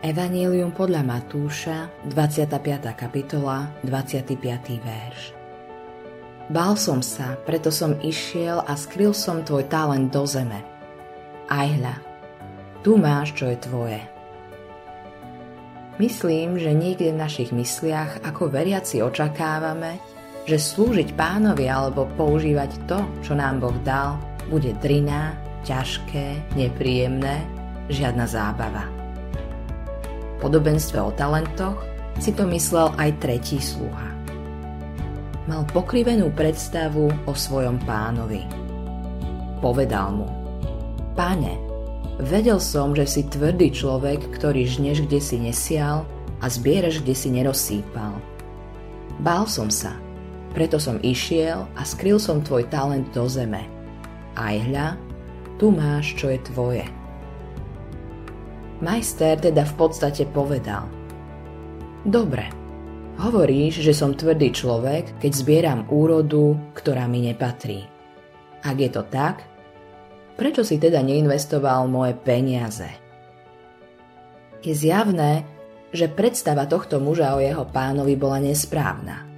Evangelium podľa Matúša, 25. kapitola, 25. verš. Bál som sa, preto som išiel a skryl som tvoj talent do zeme. Aj hľa, tu máš, čo je tvoje. Myslím, že niekde v našich mysliach ako veriaci očakávame, že slúžiť pánovi alebo používať to, čo nám Boh dal, bude driná, ťažké, nepríjemné, žiadna zábava podobenstve o talentoch si to myslel aj tretí sluha. Mal pokrivenú predstavu o svojom pánovi. Povedal mu, Pane, vedel som, že si tvrdý človek, ktorý žneš, kde si nesial a zbieraš, kde si nerozsýpal. Bál som sa, preto som išiel a skryl som tvoj talent do zeme. Aj hľa, tu máš, čo je tvoje. Majster teda v podstate povedal Dobre, hovoríš, že som tvrdý človek, keď zbieram úrodu, ktorá mi nepatrí. Ak je to tak, prečo si teda neinvestoval moje peniaze? Je zjavné, že predstava tohto muža o jeho pánovi bola nesprávna.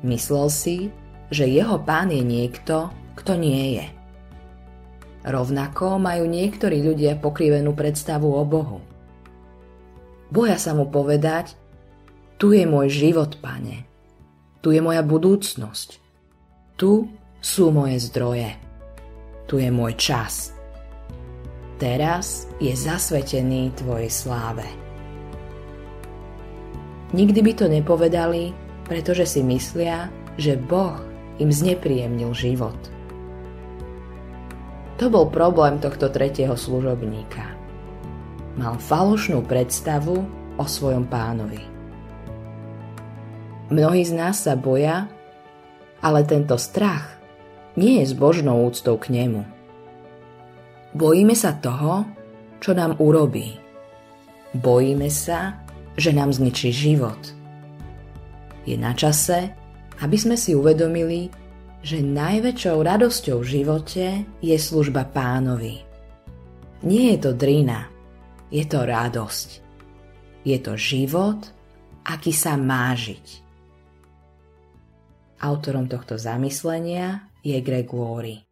Myslel si, že jeho pán je niekto, kto nie je. Rovnako majú niektorí ľudia pokrivenú predstavu o Bohu. Boja sa mu povedať, tu je môj život, pane. Tu je moja budúcnosť. Tu sú moje zdroje. Tu je môj čas. Teraz je zasvetený tvojej sláve. Nikdy by to nepovedali, pretože si myslia, že Boh im znepríjemnil život. To bol problém tohto tretieho služobníka. Mal falošnú predstavu o svojom pánovi. Mnohí z nás sa boja, ale tento strach nie je zbožnou úctou k nemu. Bojíme sa toho, čo nám urobí. Bojíme sa, že nám zničí život. Je na čase, aby sme si uvedomili, že najväčšou radosťou v živote je služba pánovi. Nie je to drina, je to radosť. Je to život, aký sa má žiť. Autorom tohto zamyslenia je Greg Laurie.